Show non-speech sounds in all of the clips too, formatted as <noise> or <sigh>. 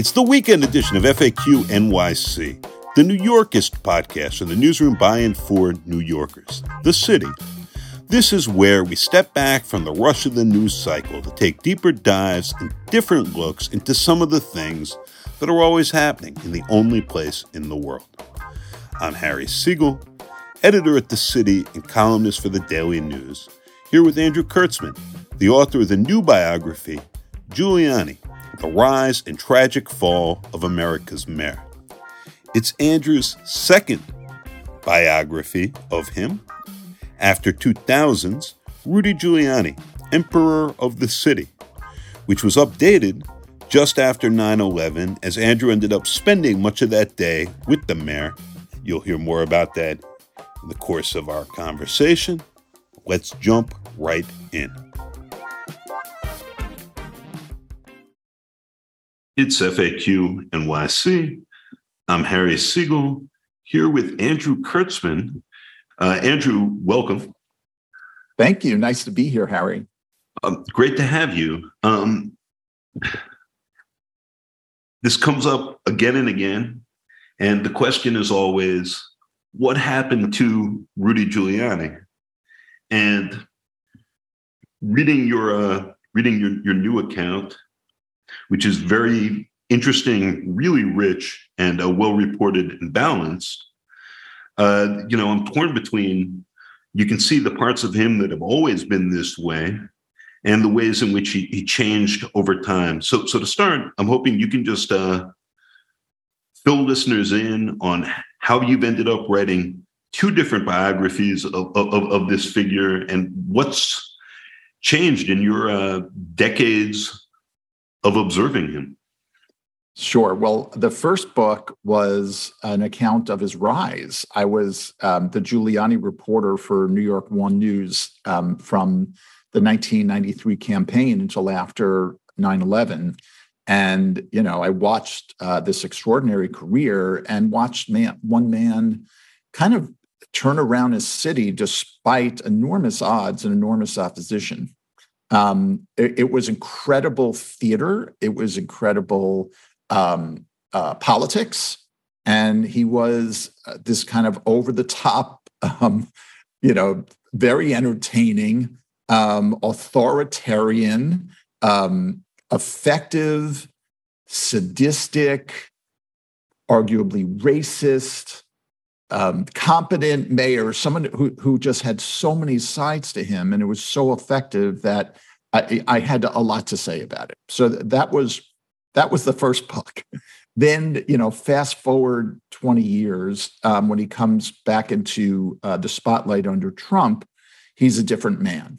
It's the weekend edition of FAQ NYC, the New Yorkist podcast from the newsroom by and for New Yorkers, the city. This is where we step back from the rush of the news cycle to take deeper dives and different looks into some of the things that are always happening in the only place in the world. I'm Harry Siegel, editor at The City and columnist for the Daily News, here with Andrew Kirtzman, the author of the new biography, Giuliani the Rise and Tragic Fall of America's Mayor. It's Andrew's second biography of him. After 2000's Rudy Giuliani, Emperor of the City, which was updated just after 9 11 as Andrew ended up spending much of that day with the mayor. You'll hear more about that in the course of our conversation. Let's jump right in. It's FAQ NYC. I'm Harry Siegel here with Andrew Kirtzman. Uh, Andrew, welcome. Thank you. Nice to be here, Harry. Um, great to have you. Um, this comes up again and again. And the question is always what happened to Rudy Giuliani? And reading your uh, reading your, your new account, which is very interesting, really rich, and uh, well reported and balanced. Uh, you know, I'm torn between. You can see the parts of him that have always been this way, and the ways in which he, he changed over time. So, so to start, I'm hoping you can just uh, fill listeners in on how you've ended up writing two different biographies of, of, of this figure and what's changed in your uh, decades of observing him? Sure. Well, the first book was an account of his rise. I was um, the Giuliani reporter for New York One News um, from the 1993 campaign until after 9 11. And, you know, I watched uh, this extraordinary career and watched man, one man kind of turn around his city despite enormous odds and enormous opposition. Um, it, it, was incredible theater. It was incredible um, uh, politics, and he was uh, this kind of over the top, um, you know, very entertaining, um, authoritarian, um, effective, sadistic, arguably racist, um, competent mayor, someone who who just had so many sides to him, and it was so effective that I, I had a lot to say about it. So that was that was the first book. Then you know, fast forward twenty years um, when he comes back into uh, the spotlight under Trump, he's a different man,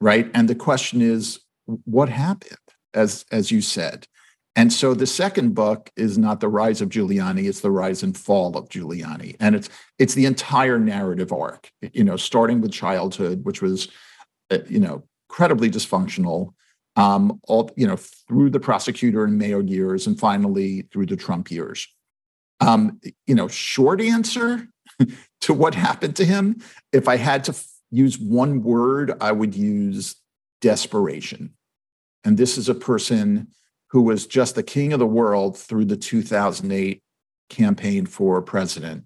right? And the question is, what happened? As as you said, and so the second book is not the rise of Giuliani, it's the rise and fall of Giuliani. And it's it's the entire narrative arc, you know, starting with childhood, which was uh, you know, incredibly dysfunctional, um, all you know, through the prosecutor and mayor years, and finally through the Trump years. Um, you know, short answer <laughs> to what happened to him, if I had to f- use one word, I would use desperation. And this is a person who was just the king of the world through the 2008 campaign for president,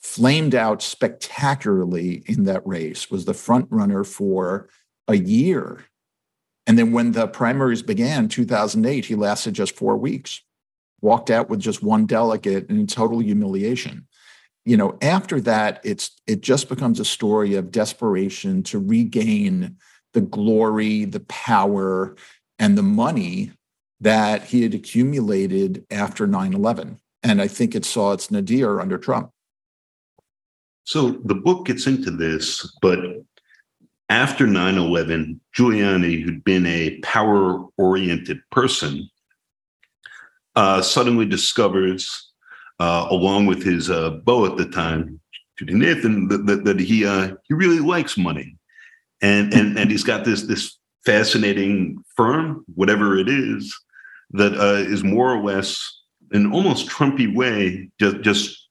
flamed out spectacularly in that race, was the front runner for a year. And then when the primaries began, 2008, he lasted just four weeks, walked out with just one delegate in total humiliation. You know, after that, it's it just becomes a story of desperation to regain the glory, the power, and the money that he had accumulated after 9 11. And I think it saw its nadir under Trump. So the book gets into this, but after 9 11, Giuliani, who'd been a power oriented person, uh, suddenly discovers, uh, along with his uh, beau at the time, Judy Nathan, that, that, that he uh, he really likes money, and and and he's got this this fascinating firm, whatever it is, that uh, is more or less in almost Trumpy way, just just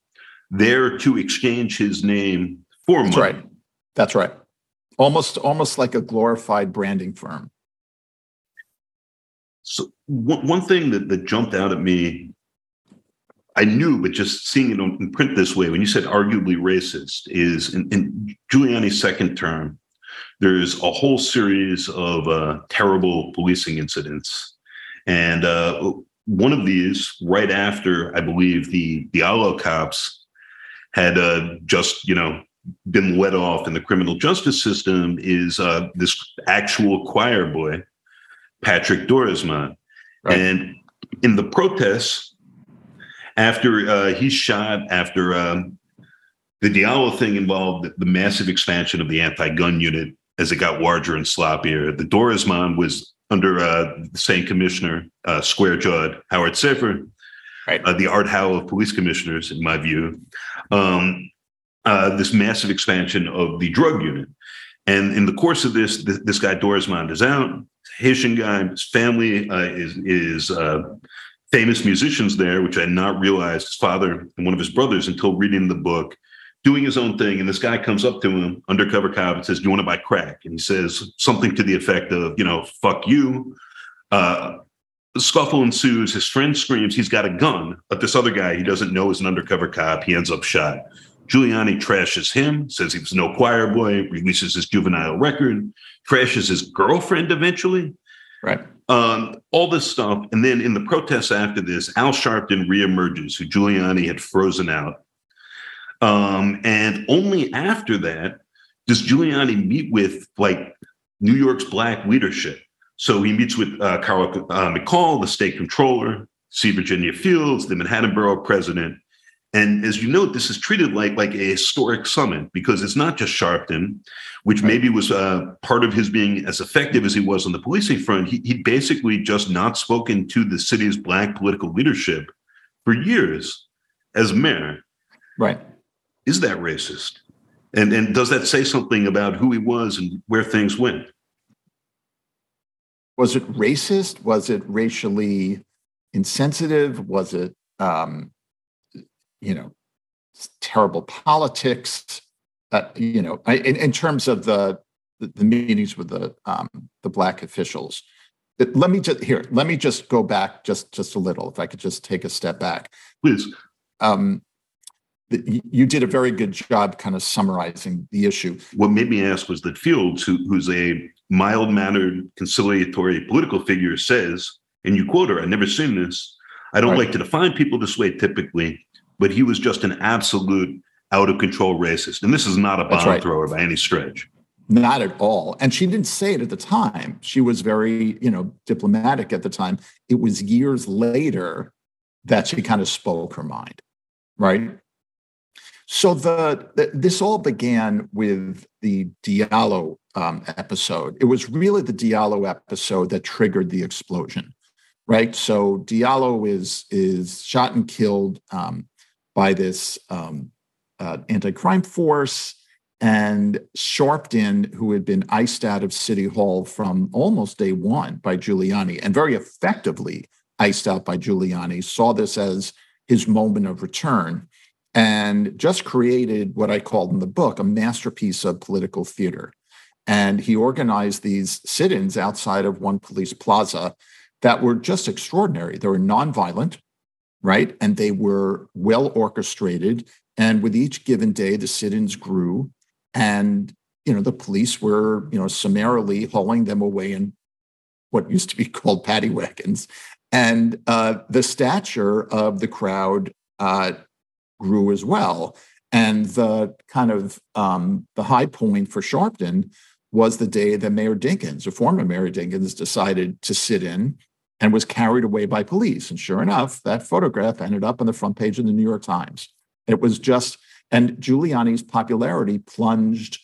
there to exchange his name for money. That's money. right. That's right. Almost almost like a glorified branding firm. So one, one thing that, that jumped out at me I knew, but just seeing it in print this way, when you said arguably racist, is in, in Giuliani's second term, there's a whole series of uh, terrible policing incidents. And uh, one of these, right after, I believe, the Diallo cops had uh, just, you know, been let off in the criminal justice system, is uh, this actual choir boy, Patrick Dorismond. Right. And in the protests, after uh, he's shot, after um, the Diallo thing involved the massive expansion of the anti-gun unit as it got larger and sloppier. The Dorismond was under uh, the same commissioner, uh, square jawed Howard Safir, right. uh, the Art Howe of police commissioners, in my view. Um, uh, this massive expansion of the drug unit. And in the course of this, this, this guy Dorismond is out. Haitian guy, his family uh, is is uh, famous musicians there, which I had not realized his father and one of his brothers until reading the book, doing his own thing. And this guy comes up to him, undercover cop, and says, Do you want to buy crack? And he says something to the effect of, you know, fuck you. Uh, scuffle ensues. His friend screams he's got a gun, but this other guy he doesn't know is an undercover cop. He ends up shot. Giuliani trashes him, says he was no choir boy, releases his juvenile record, trashes his girlfriend eventually. Right. Um, all this stuff. And then in the protests after this, Al Sharpton reemerges, who Giuliani had frozen out. Um, and only after that does Giuliani meet with like New York's black leadership. So he meets with uh, Carl uh, McCall, the state controller, C. Virginia Fields, the Manhattan Borough president, and as you note, this is treated like like a historic summit because it's not just Sharpton, which maybe was uh, part of his being as effective as he was on the policing front. He he basically just not spoken to the city's black political leadership for years as mayor. Right. Is that racist? And and does that say something about who he was and where things went? Was it racist? Was it racially insensitive? Was it um, you know, terrible politics. Uh, you know, I, in, in, terms of the, the meetings with the um, the black officials. Let me just here. Let me just go back just just a little. If I could just take a step back, please. Um, you did a very good job, kind of summarizing the issue. What made me ask was that Fields, who, who's a mild mannered, conciliatory political figure, says, and you quote her, "I've never seen this. I don't right. like to define people this way typically, but he was just an absolute out of control racist. And this is not a bomb right. thrower by any stretch. Not at all. And she didn't say it at the time. She was very, you know, diplomatic at the time. It was years later that she kind of spoke her mind, right? So the, the this all began with the Diallo um, episode. It was really the Diallo episode that triggered the explosion, right? So Diallo is is shot and killed um, by this um, uh, anti-crime force and Sharpton, who had been iced out of City Hall from almost day one by Giuliani and very effectively iced out by Giuliani, saw this as his moment of return and just created what I called in the book a masterpiece of political theater. And he organized these sit ins outside of one police plaza that were just extraordinary. They were nonviolent, right? And they were well orchestrated. And with each given day, the sit-ins grew, and you know the police were you know summarily hauling them away in what used to be called paddy wagons, and uh, the stature of the crowd uh, grew as well. And the kind of um, the high point for Sharpton was the day that Mayor Dinkins, or former Mayor Dinkins, decided to sit in and was carried away by police. And sure enough, that photograph ended up on the front page of the New York Times. It was just, and Giuliani's popularity plunged.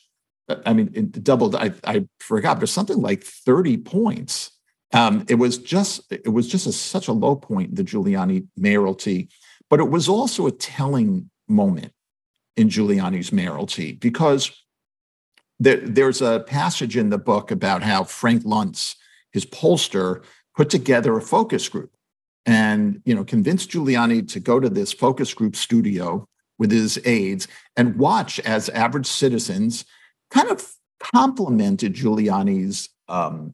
I mean, it doubled. I, I forgot, but something like 30 points. Um, it was just, it was just a, such a low point in the Giuliani mayoralty, but it was also a telling moment in Giuliani's mayoralty because there, there's a passage in the book about how Frank Luntz, his pollster, put together a focus group and you know convinced Giuliani to go to this focus group studio with his aides and watch as average citizens kind of complimented Giuliani's um,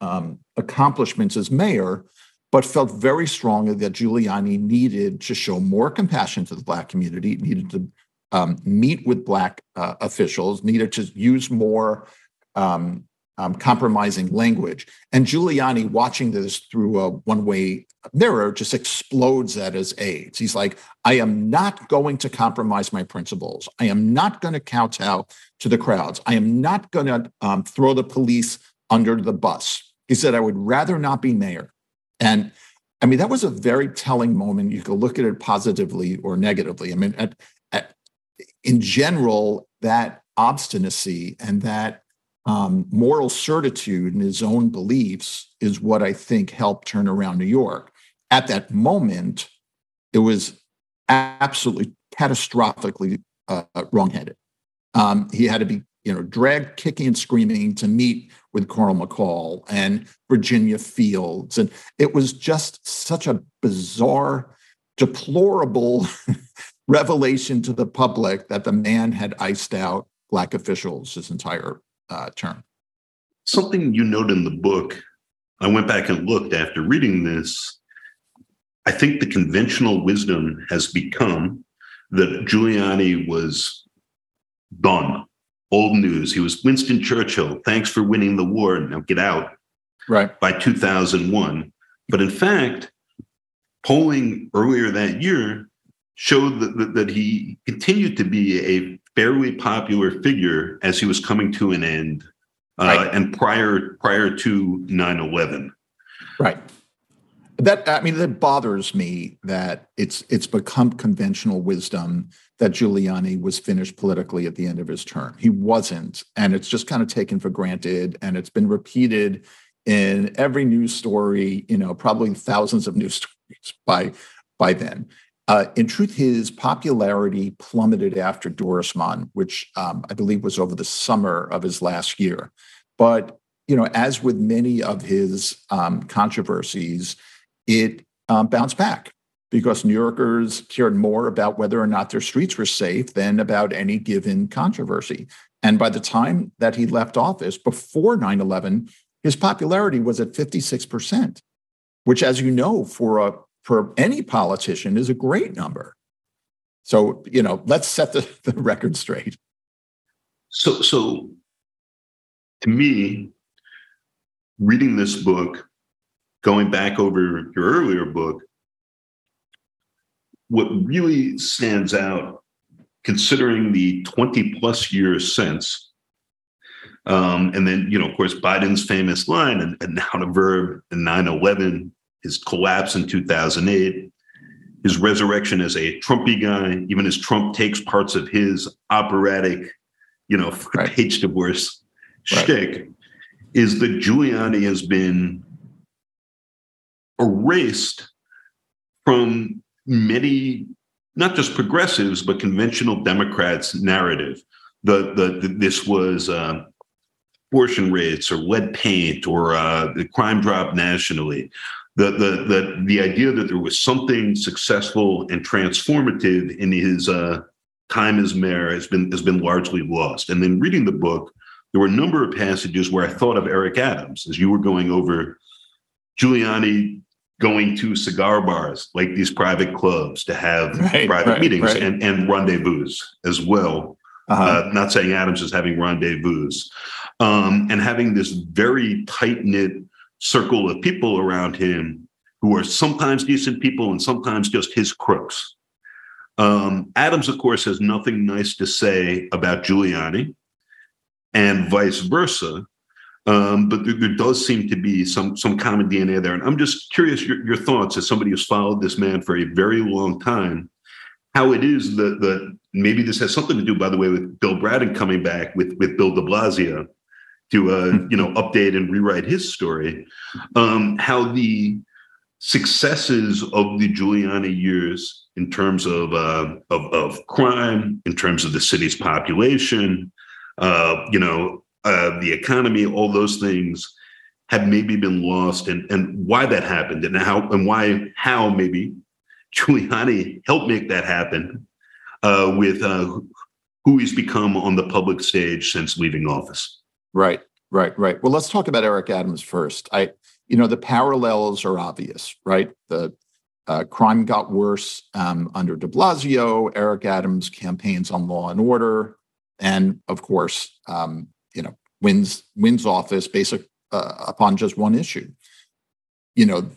um, accomplishments as mayor but felt very strongly that Giuliani needed to show more compassion to the Black community, needed to um, meet with Black uh, officials, needed to use more um, um, compromising language. And Giuliani, watching this through a one way mirror, just explodes that as aides. He's like, I am not going to compromise my principles. I am not going to kowtow to the crowds. I am not going to um, throw the police under the bus. He said, I would rather not be mayor. And I mean, that was a very telling moment. You could look at it positively or negatively. I mean, at, at, in general, that obstinacy and that um, moral certitude in his own beliefs is what I think helped turn around New York. At that moment, it was absolutely catastrophically uh, wrongheaded. Um, he had to be, you know, dragged kicking and screaming to meet with Carl McCall and Virginia Fields. And it was just such a bizarre, deplorable <laughs> revelation to the public that the man had iced out Black officials his entire uh, term. Something you note in the book, I went back and looked after reading this. I think the conventional wisdom has become that Giuliani was done old news. He was Winston Churchill. Thanks for winning the war. Now get out. Right. By 2001. But in fact, polling earlier that year showed that, that, that he continued to be a fairly popular figure as he was coming to an end uh, right. and prior prior to 9-11 right that i mean that bothers me that it's it's become conventional wisdom that Giuliani was finished politically at the end of his term. He wasn't. And it's just kind of taken for granted. And it's been repeated in every news story, you know, probably thousands of news <laughs> stories by, by then. Uh, in truth, his popularity plummeted after Dorismond, which um, I believe was over the summer of his last year. But, you know, as with many of his um, controversies, it um, bounced back because New Yorkers cared more about whether or not their streets were safe than about any given controversy. And by the time that he left office, before 9 11, his popularity was at 56%, which, as you know, for, a, for any politician is a great number. So, you know, let's set the, the record straight. So, so to me, reading this book, going back over your earlier book, what really stands out, considering the 20 plus years since, um, and then, you know, of course, Biden's famous line, and, and now the verb, 9 11, his collapse in 2008, his resurrection as a Trumpy guy, even as Trump takes parts of his operatic, you know, <laughs> right. page divorce right. shtick, is that Giuliani has been erased from many, not just progressives, but conventional Democrats' narrative. The, the, the this was uh, abortion rates or lead paint or uh, the crime drop nationally. The, the, the, the idea that there was something successful and transformative in his uh, time as mayor has been has been largely lost. And then reading the book, there were a number of passages where I thought of Eric Adams as you were going over Giuliani going to cigar bars like these private clubs to have <laughs> right, private right, meetings right. and, and rendezvous as well. Uh-huh. Uh, not saying Adams is having rendezvous um, and having this very tight knit circle of people around him who are sometimes decent people and sometimes just his crooks. Um, Adams, of course, has nothing nice to say about Giuliani and vice versa. Um, but there, there, does seem to be some some common DNA there, and I'm just curious your, your thoughts as somebody who's followed this man for a very long time. How it is that that maybe this has something to do, by the way, with Bill Bratton coming back with with Bill De Blasio to uh, you know update and rewrite his story. Um, how the successes of the Giuliani years in terms of uh, of, of crime, in terms of the city's population, uh, you know, uh, the economy, all those things have maybe been lost and, and why that happened and how and why how maybe <laughs> Giuliani helped make that happen uh, with uh, who he's become on the public stage since leaving office. Right, right, right. Well, let's talk about Eric Adams first. I you know, the parallels are obvious, right? The uh, crime got worse um, under de Blasio, Eric Adams campaigns on law and order, and of course, um, you know, wins wins office based uh, upon just one issue. You know,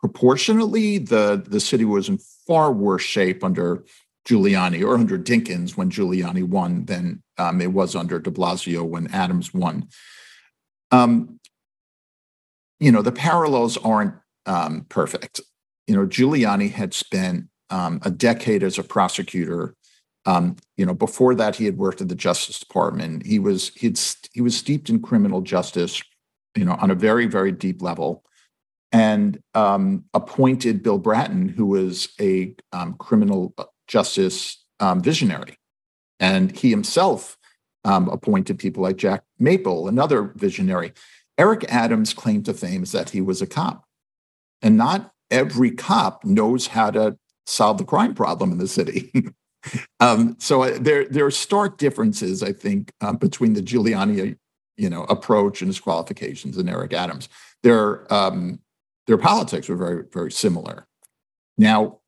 proportionately, the the city was in far worse shape under Giuliani or under Dinkins when Giuliani won than um, it was under De Blasio when Adams won. Um, you know, the parallels aren't um, perfect. You know, Giuliani had spent um, a decade as a prosecutor. Um, you know, before that, he had worked at the Justice Department. He was he'd he was steeped in criminal justice. You know, on a very very deep level and um, appointed Bill Bratton, who was a um, criminal justice um, visionary. And he himself um, appointed people like Jack Maple, another visionary. Eric Adams' claim to fame is that he was a cop. And not every cop knows how to solve the crime problem in the city. <laughs> um, so uh, there, there are stark differences, I think, uh, between the Giuliani, you know, approach and his qualifications and Eric Adams. Their um, their politics were very, very similar. Now,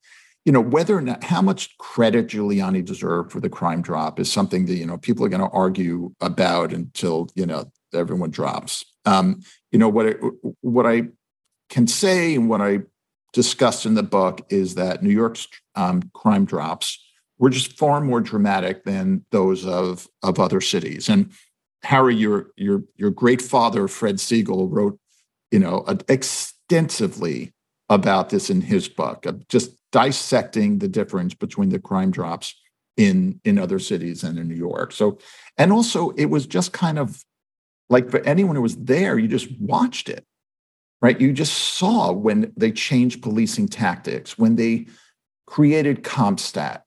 you know, whether or not how much credit Giuliani deserved for the crime drop is something that, you know, people are going to argue about until, you know, everyone drops. Um, you know, what I, what I can say and what I discussed in the book is that New York's um, crime drops were just far more dramatic than those of of other cities. And Harry, your your your great father, Fred Siegel, wrote, you know, uh, extensively about this in his book, just dissecting the difference between the crime drops in in other cities and in New York. So, and also it was just kind of like for anyone who was there, you just watched it, right? You just saw when they changed policing tactics, when they created CompStat,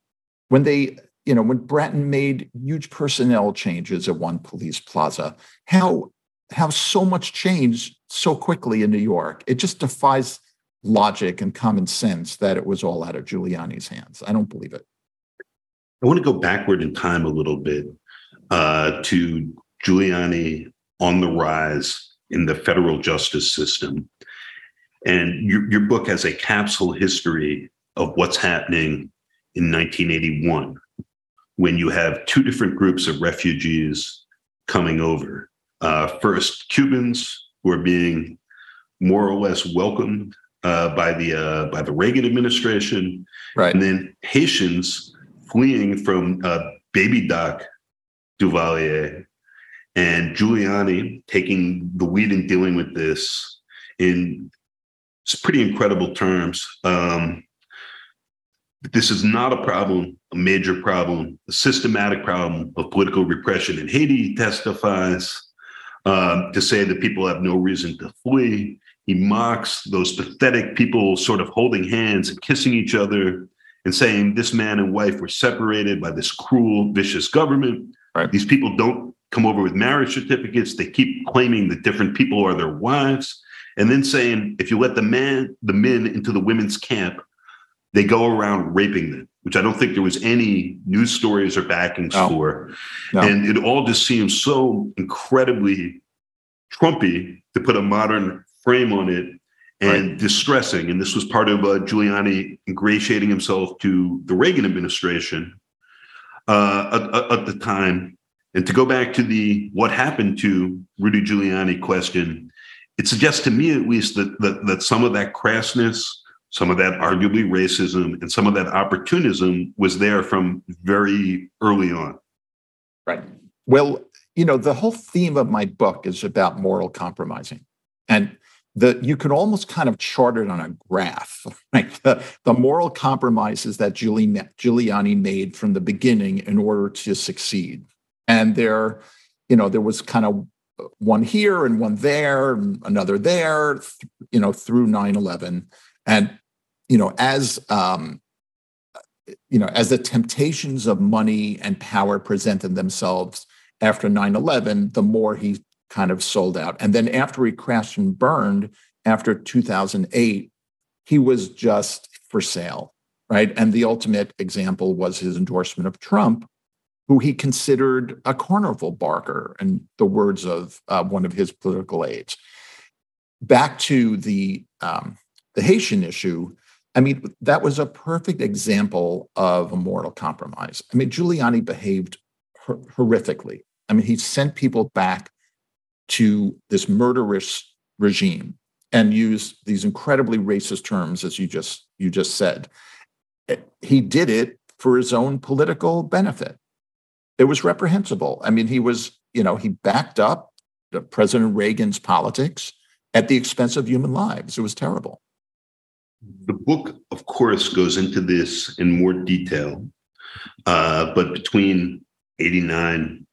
when they, you know, when Bratton made huge personnel changes at one police plaza, how how so much changed so quickly in New York. It just defies logic and common sense that it was all out of Giuliani's hands. I don't believe it. I want to go backward in time a little bit uh, to Giuliani on the rise in the federal justice system. And your, your book has a capsule history of what's happening in 1981 when you have two different groups of refugees coming over. Uh, first, Cubans who are being more or less welcomed uh, by the uh, by the Reagan administration, right? And then Haitians fleeing from uh, Baby Doc Duvalier and Giuliani taking the lead in dealing with this in pretty incredible terms. Um, this is not a problem, a major problem, a systematic problem of political repression in Haiti. Testifies um, to say that people have no reason to flee. He mocks those pathetic people sort of holding hands and kissing each other and saying this man and wife were separated by this cruel, vicious government. Right. These people don't come over with marriage certificates. They keep claiming that different people are their wives. And then saying, if you let the man, the men into the women's camp, they go around raping them, which I don't think there was any news stories or backings no. for. No. And it all just seems so incredibly Trumpy to put a modern frame on it and right. distressing. And this was part of uh, Giuliani ingratiating himself to the Reagan administration uh, at, at, the time. And to go back to the what happened to Rudy Giuliani question, it suggests to me at least that, that, that some of that crassness, some of that arguably racism, and some of that opportunism was there from very early on. Right. Well, you know, the whole theme of my book is about moral compromising. And the you can almost kind of chart it on a graph, <laughs> right? The, the moral compromises that Giuliani made from the beginning in order to succeed. And there, you know, there was kind of one here and one there, and another there, you know, through 9-11. And, you know, as um, you know, as the temptations of money and power presented themselves after 9-11, the more he kind of sold out. And then after he crashed and burned after 2008, he was just for sale, right? And the ultimate example was his endorsement of Trump, who he considered a carnival barker, in the words of uh, one of his political aides. back to the um, the Haitian issue, I mean, that was a perfect example of a moral compromise. I mean, Giuliani behaved hor- horrifically. I mean, he sent people back to this murderous regime and used these incredibly racist terms, as you just you just said. Eh, he did it for his own political benefit. It was reprehensible. I mean, he was, you know, he backed up President Reagan's politics at the expense of human lives. It was terrible. The book, of course, goes into this in more detail. Uh, but between 89,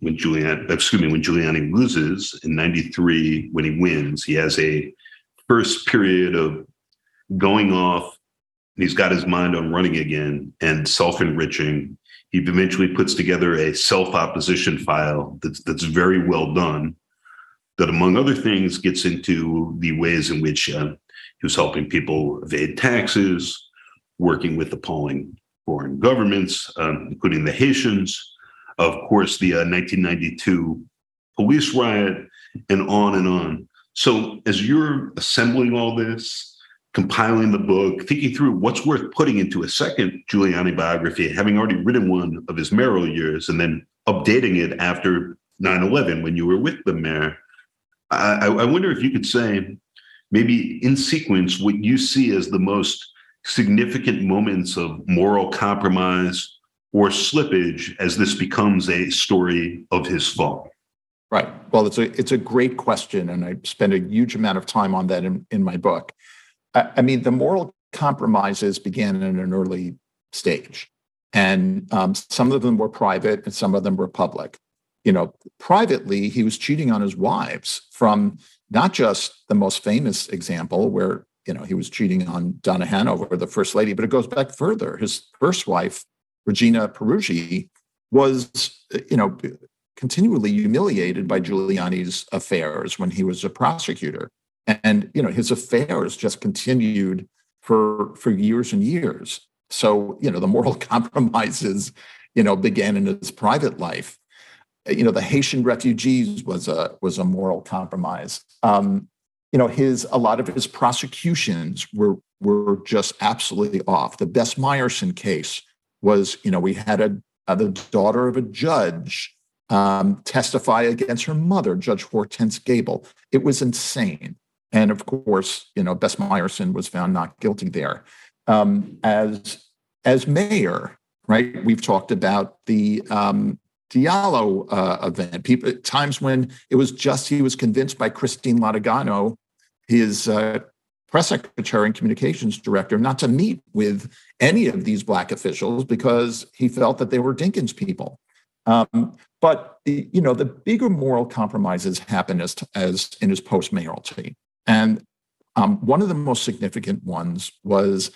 when Giuliani, excuse me, when Giuliani loses, and 93, when he wins, he has a first period of going off. He's got his mind on running again and self enriching. He eventually puts together a self opposition file that's, that's very well done that, among other things, gets into the ways in which uh, he was helping people evade taxes, working with appalling foreign governments, um, including the Haitians, of course, the uh, 1992 police riot, and on and on. So, as you're assembling all this, compiling the book, thinking through what's worth putting into a second Giuliani biography, having already written one of his mayoral years, and then updating it after 9 11 when you were with the mayor, I, I wonder if you could say, maybe in sequence, what you see as the most significant moments of moral compromise or slippage as this becomes a story of his fall? Right. Well, it's a it's a great question, and I spend a huge amount of time on that in, in my book. I, I mean, the moral compromises began in an early stage, and um, some of them were private, and some of them were public you know, privately, he was cheating on his wives from not just the most famous example where, you know, he was cheating on Donna Hanover, the first lady, but it goes back further. His first wife, Regina Peruggi, was, you know, continually humiliated by Giuliani's affairs when he was a prosecutor. And, you know, his affairs just continued for, for years and years. So, you know, the moral <laughs> compromises, you know, began in his private life you know the Haitian refugees was a was a moral compromise. Um, you know his a lot of his prosecutions were were just absolutely off. The Bess Myerson case was you know we had a, a the daughter of a judge um, testify against her mother, Judge Hortense Gabel. It was insane, and of course you know Bess Myerson was found not guilty there. Um, as as mayor, right? We've talked about the um, Diallo uh, event. People times when it was just he was convinced by Christine Lategano, his uh, press secretary and communications director, not to meet with any of these black officials because he felt that they were Dinkins people. Um, but you know the bigger moral compromises happen as, as in his post mayoralty, and um, one of the most significant ones was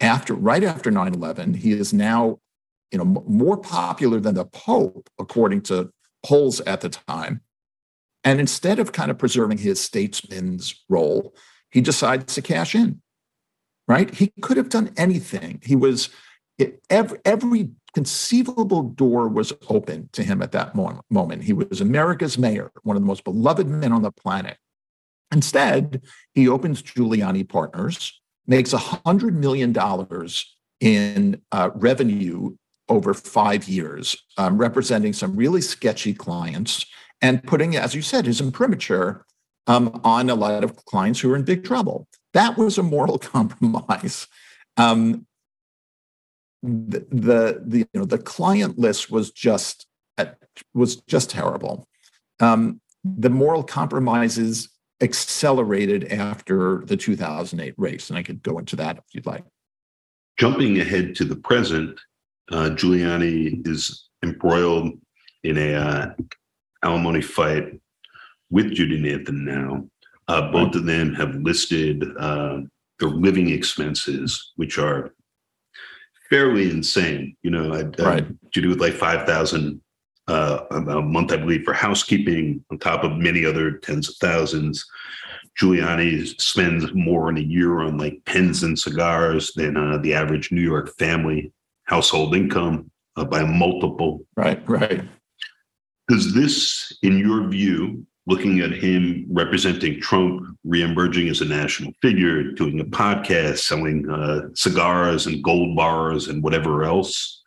after right after 9-11 he is now you know, more popular than the Pope, according to polls at the time. And instead of kind of preserving his statesman's role, he decides to cash in. Right? He could have done anything. He was every, every conceivable door was open to him at that moment. He was America's mayor, one of the most beloved men on the planet. Instead, he opens Giuliani Partners, makes $100 million in uh, revenue over five years, um, representing some really sketchy clients and putting, as you said, his imprimatur um, on a lot of clients who are in big trouble. That was a moral <laughs> compromise. Um, the, the, the you know the client list was just was just terrible. Um, the moral compromises accelerated after the 2008 race, and I could go into that if you'd like. Jumping ahead to the present, uh, Giuliani is embroiled in a uh, alimony fight with Judy Nathan now. Uh, both of them have listed uh, their living expenses, which are fairly insane. You know, I, right. I, Judy with like five thousand uh, a month, I believe, for housekeeping, on top of many other tens of thousands. Giuliani spends more in a year on like pens and cigars than uh, the average New York family household income uh, by multiple. Right, right. Does this, in your view, looking at him representing Trump, reemerging as a national figure, doing a podcast, selling uh, cigars and gold bars and whatever else.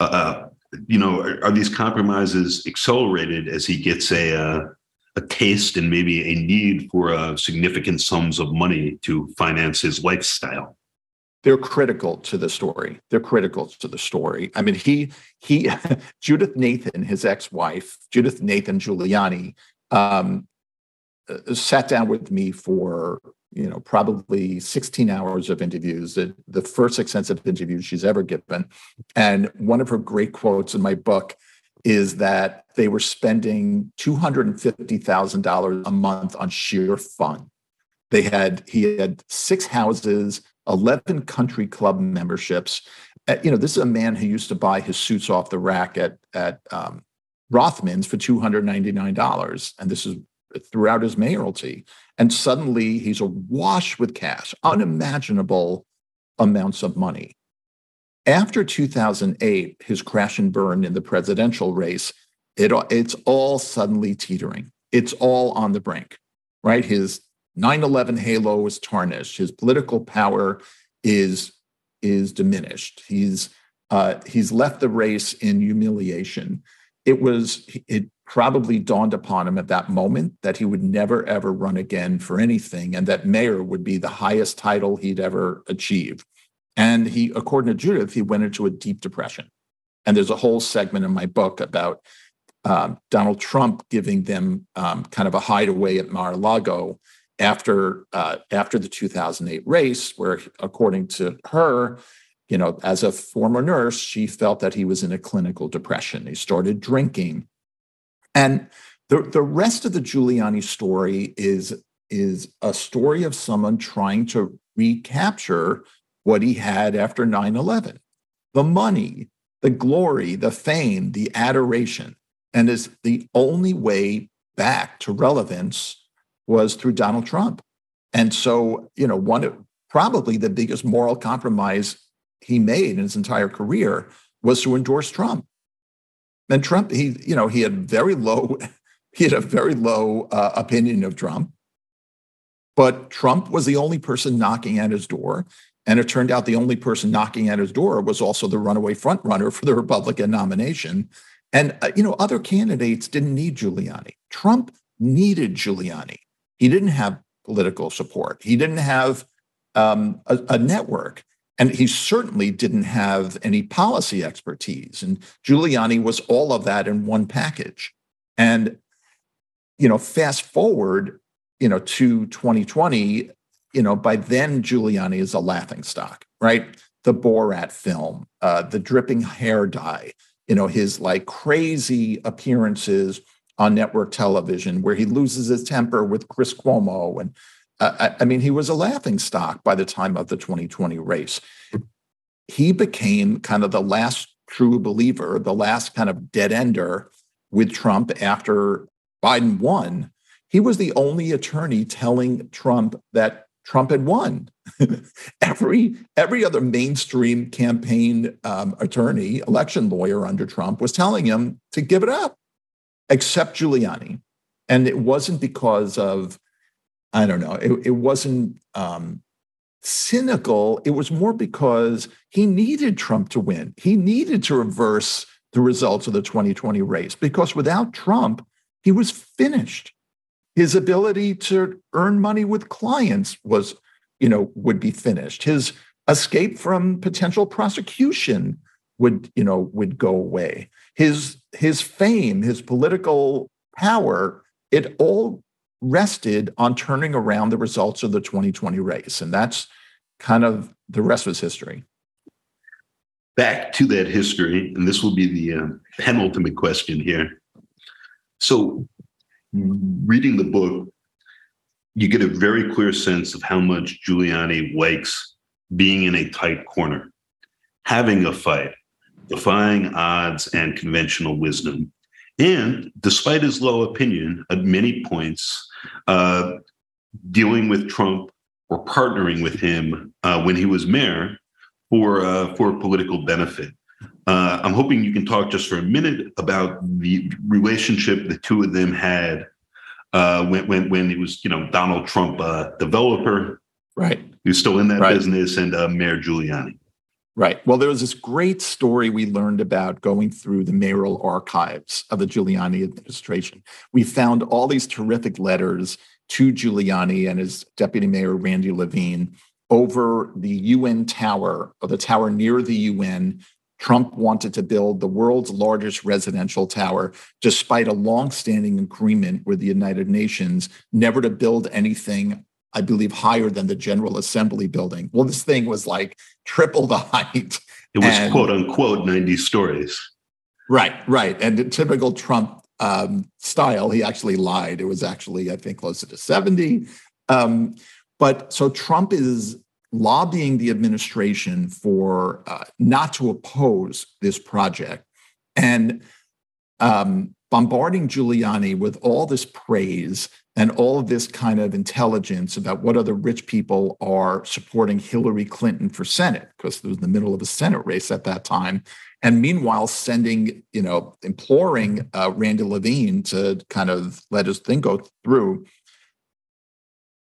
Uh, uh you know, are, are, these compromises accelerated as he gets a uh, a taste and maybe a need for uh, significant sums of money to finance his lifestyle? They're critical to the story. They're critical to the story. I mean, he he <laughs> Judith Nathan, his ex-wife, Judith Nathan Giuliani, um, uh, sat down with me for you know probably 16 hours of interviews the, the first extensive interview she's ever given and one of her great quotes in my book is that they were spending $250000 a month on sheer fun they had he had six houses 11 country club memberships. Uh, you know, this is a man who used to buy his suits off the rack at at um, Rothman's for $299. And this is throughout his mayoralty. And suddenly he's awash with cash, unimaginable amounts of money. After 2008, his crash and burn in the presidential race, it, it's all suddenly teetering. It's all on the brink, right? His 9-11 halo is tarnished. His political power is is diminished. He's uh, he's left the race in humiliation. It was it probably dawned upon him at that moment that he would never ever run again for anything, and that mayor would be the highest title he'd ever achieve. And he, according to Judith, he went into a deep depression. And there's a whole segment in my book about um, Donald Trump giving them um, kind of a hideaway at Mar-a-Lago after uh, after the 2008 race, where according to her, you know, as a former nurse, she felt that he was in a clinical depression. He started drinking, and the the rest of the Giuliani story is is a story of someone trying to recapture what he had after 9/11, the money, the glory, the fame, the adoration, and is the only way back to relevance was through Donald Trump. And so, you know, one probably the biggest moral compromise he made in his entire career was to endorse Trump. And Trump, he, you know, he had very low, <laughs> he had a very low uh, opinion of Trump. But Trump was the only person knocking at his door. And it turned out the only person knocking at his door was also the runaway frontrunner for the Republican nomination. And, uh, you know, other candidates didn't need Giuliani. Trump needed Giuliani. He didn't have political support. He didn't have um, a, a, network. And he certainly didn't have any policy expertise. And Giuliani was all of that in one package. And, you know, fast forward, you know, to 2020, you know, by then Giuliani is a laughing stock, right? The Borat film, uh, the dripping hair dye, you know, his like crazy appearances on network television where he loses his temper with Chris Cuomo. And uh, I, mean, he was a laughing stock by the time of the 2020 race. He became kind of the last true believer, the last kind of dead ender with Trump after Biden won. He was the only attorney telling Trump that Trump had won. <laughs> every every other mainstream campaign um, attorney, election lawyer under Trump was telling him to give it up except Giuliani. And it wasn't because of, I don't know, it, it wasn't um, cynical. It was more because he needed Trump to win. He needed to reverse the results of the 2020 race because without Trump, he was finished. His ability to earn money with clients was, you know, would be finished. His escape from potential prosecution would, you know, would go away his his fame, his political power, it all rested on turning around the results of the 2020 race. And that's kind of the rest was history. Back to that history, and this will be the uh, penultimate question here. So, reading the book, you get a very clear sense of how much Giuliani likes being in a tight corner, having a fight, defying odds and conventional wisdom. And despite his low opinion at many points, uh, dealing with Trump or partnering with him uh, when he was mayor for uh, for political benefit. Uh, I'm hoping you can talk just for a minute about the relationship the two of them had uh, when when when it was you know Donald Trump uh, developer, right? Who's still in that right. business, and uh, Mayor Giuliani. Right. Well, there was this great story we learned about going through the mayoral archives of the Giuliani administration. We found all these terrific letters to Giuliani and his deputy mayor, Randy Levine, over the UN tower, or the tower near the UN. Trump wanted to build the world's largest residential tower, despite a longstanding agreement with the United Nations never to build anything I believe, higher than the General Assembly building. Well, this thing was like triple the height. It was and, quote unquote 90 stories. Right, right. And typical Trump um, style, he actually lied. It was actually, I think, closer to 70. Um, but so Trump is lobbying the administration for uh, not to oppose this project and um, bombarding Giuliani with all this praise and all of this kind of intelligence about what other rich people are supporting Hillary Clinton for Senate, because it was the middle of a Senate race at that time. And meanwhile, sending, you know, imploring uh, Randy Levine to kind of let his thing go through.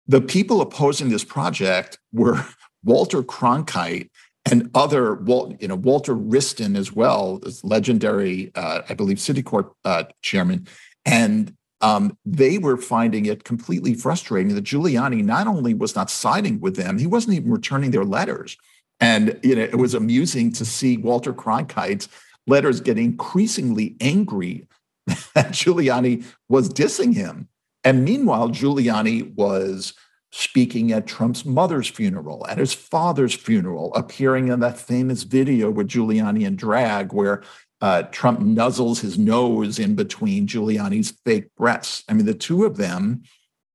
The people opposing this project were <laughs> Walter Cronkite and other, you know, Walter Wriston as well, this legendary, uh, I believe, Citicorp uh, chairman, and um, they were finding it completely frustrating that Giuliani not only was not siding with them, he wasn't even returning their letters. And you know, it was amusing to see Walter Cronkite's letters get increasingly angry <laughs> that Giuliani was dissing him. And meanwhile, Giuliani was speaking at Trump's mother's funeral, at his father's funeral, appearing in that famous video with Giuliani and drag, where uh, Trump nuzzles his nose in between Giuliani's fake breasts. I mean, the two of them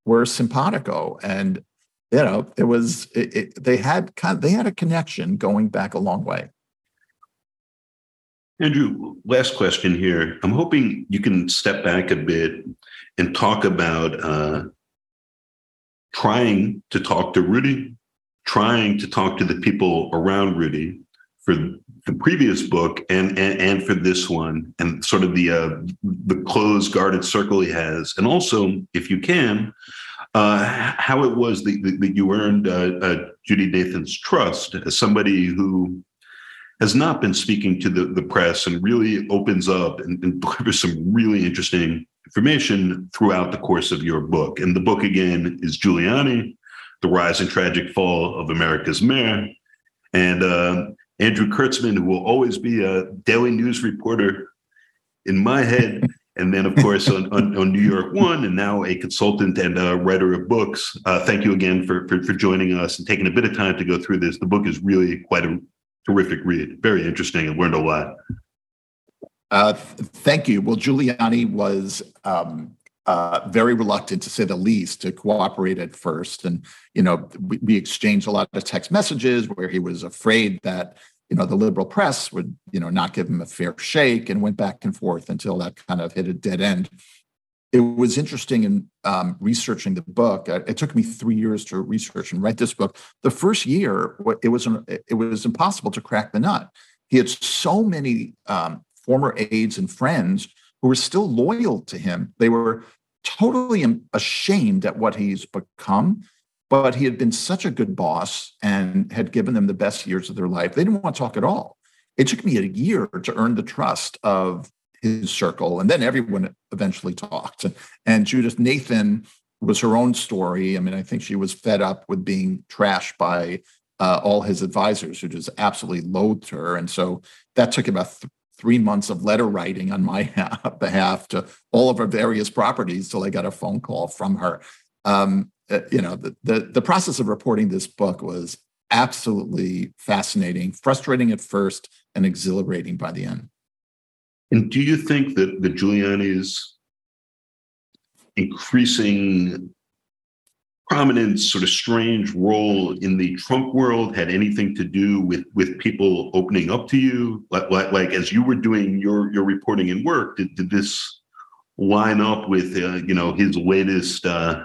were simpatico, and you know, it was it, it, they had kind of, they had a connection going back a long way. Andrew, last question here. I'm hoping you can step back a bit and talk about uh, trying to talk to Rudy, trying to talk to the people around Rudy for the previous book and, and, and for this one and sort of the uh, the closed guarded circle he has and also if you can uh, how it was that, that you earned uh, uh, Judy Nathan's trust as somebody who has not been speaking to the, the press and really opens up and, and delivers some really interesting information throughout the course of your book. And the book again is Giuliani, The Rise and Tragic Fall of America's Mayor. And uh, Andrew Kirtzman, who will always be a daily news reporter in my head. <laughs> And then, of course, on, on, on, New York One, and now a consultant and a writer of books. Uh, thank you again for, for, for joining us and taking a bit of time to go through this. The book is really quite a terrific read, very interesting, and learned a lot. Uh, thank you. Well, Giuliani was um, uh, very reluctant, to say the least, to cooperate at first, and you know we, we exchanged a lot of text messages where he was afraid that you know the liberal press would you know not give him a fair shake and went back and forth until that kind of hit a dead end. It was interesting in um, researching the book. Uh, it took me three years to research and write this book. The first year it was it was impossible to crack the nut. He had so many um, former aides and friends who were still loyal to him. They were totally ashamed at what he's become but he had been such a good boss and had given them the best years of their life. They didn't want to talk at all. It took me a year to earn the trust of his circle. And then everyone eventually talked. And Judith Nathan was her own story. I mean, I think she was fed up with being trashed by uh, all his advisors who just absolutely loathed her. And so that took about th- three months of letter writing on my <laughs> behalf to all of her various properties till I got a phone call from her. Um, uh, you know, the, the, the process of reporting this book was absolutely fascinating, frustrating at first, and exhilarating by the end. And do you think that the Giuliani's increasing prominence, sort of strange role in the Trump world had anything to do with with people opening up to you? Like, like, like as you were doing your your reporting and work, did, did this line up with uh, you know his latest uh,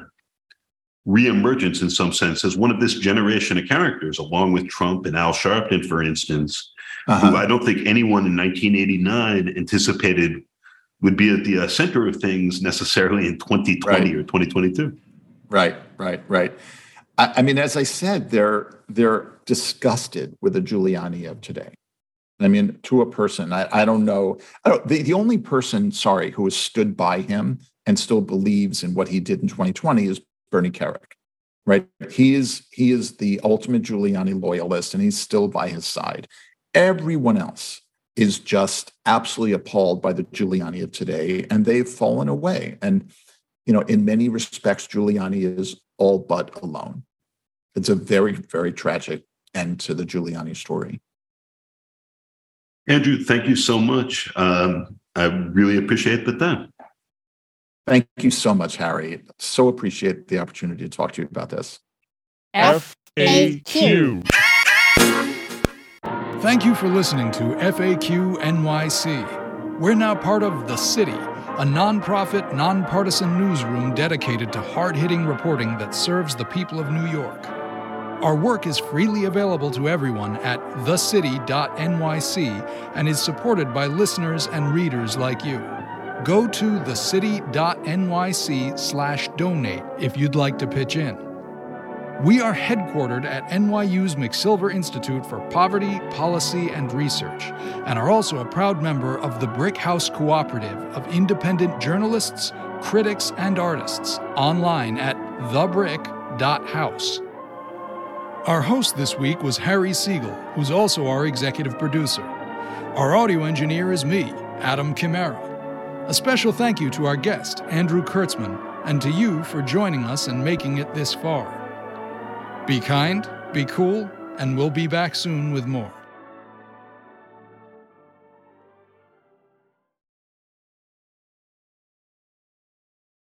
reemergence in some sense as one of this generation of characters, along with Trump and Al Sharpton, for instance, uh-huh. who I don't think anyone in 1989 anticipated would be at the uh, center of things necessarily in 2020 right. or 2022. Right, right, right. I, I, mean, as I said, they're they're disgusted with the Giuliani of today. I mean, to a person, I, I don't know. I don't, the, the only person, sorry, who has stood by him and still believes in what he did in 2020 is Bernie Kerik, right? He is he is the ultimate Giuliani loyalist, and he's still by his side. Everyone else is just absolutely appalled by the Giuliani of today, and they've fallen away. And you know, in many respects, Giuliani is all but alone. It's a very, very tragic end to the Giuliani story. Andrew, thank you so much. Um, I really appreciate the time. Thank you so much, Harry. So appreciate the opportunity to talk to you about this. FAQ. Thank you for listening to FAQ NYC. We're now part of The City, a nonprofit, nonpartisan newsroom dedicated to hard hitting reporting that serves the people of New York. Our work is freely available to everyone at thecity.nyc and is supported by listeners and readers like you. Go to thecity.nyc/donate if you'd like to pitch in. We are headquartered at NYU's McSilver Institute for Poverty, Policy, and Research, and are also a proud member of the Brick House Cooperative of independent journalists, critics, and artists online at thebrick.house. Our host this week was Harry Siegel, who's also our executive producer. Our audio engineer is me, Adam Kimara. A special thank you to our guest, Andrew Kirtzman, and to you for joining us and making it this far. Be kind, be cool, and we'll be back soon with more.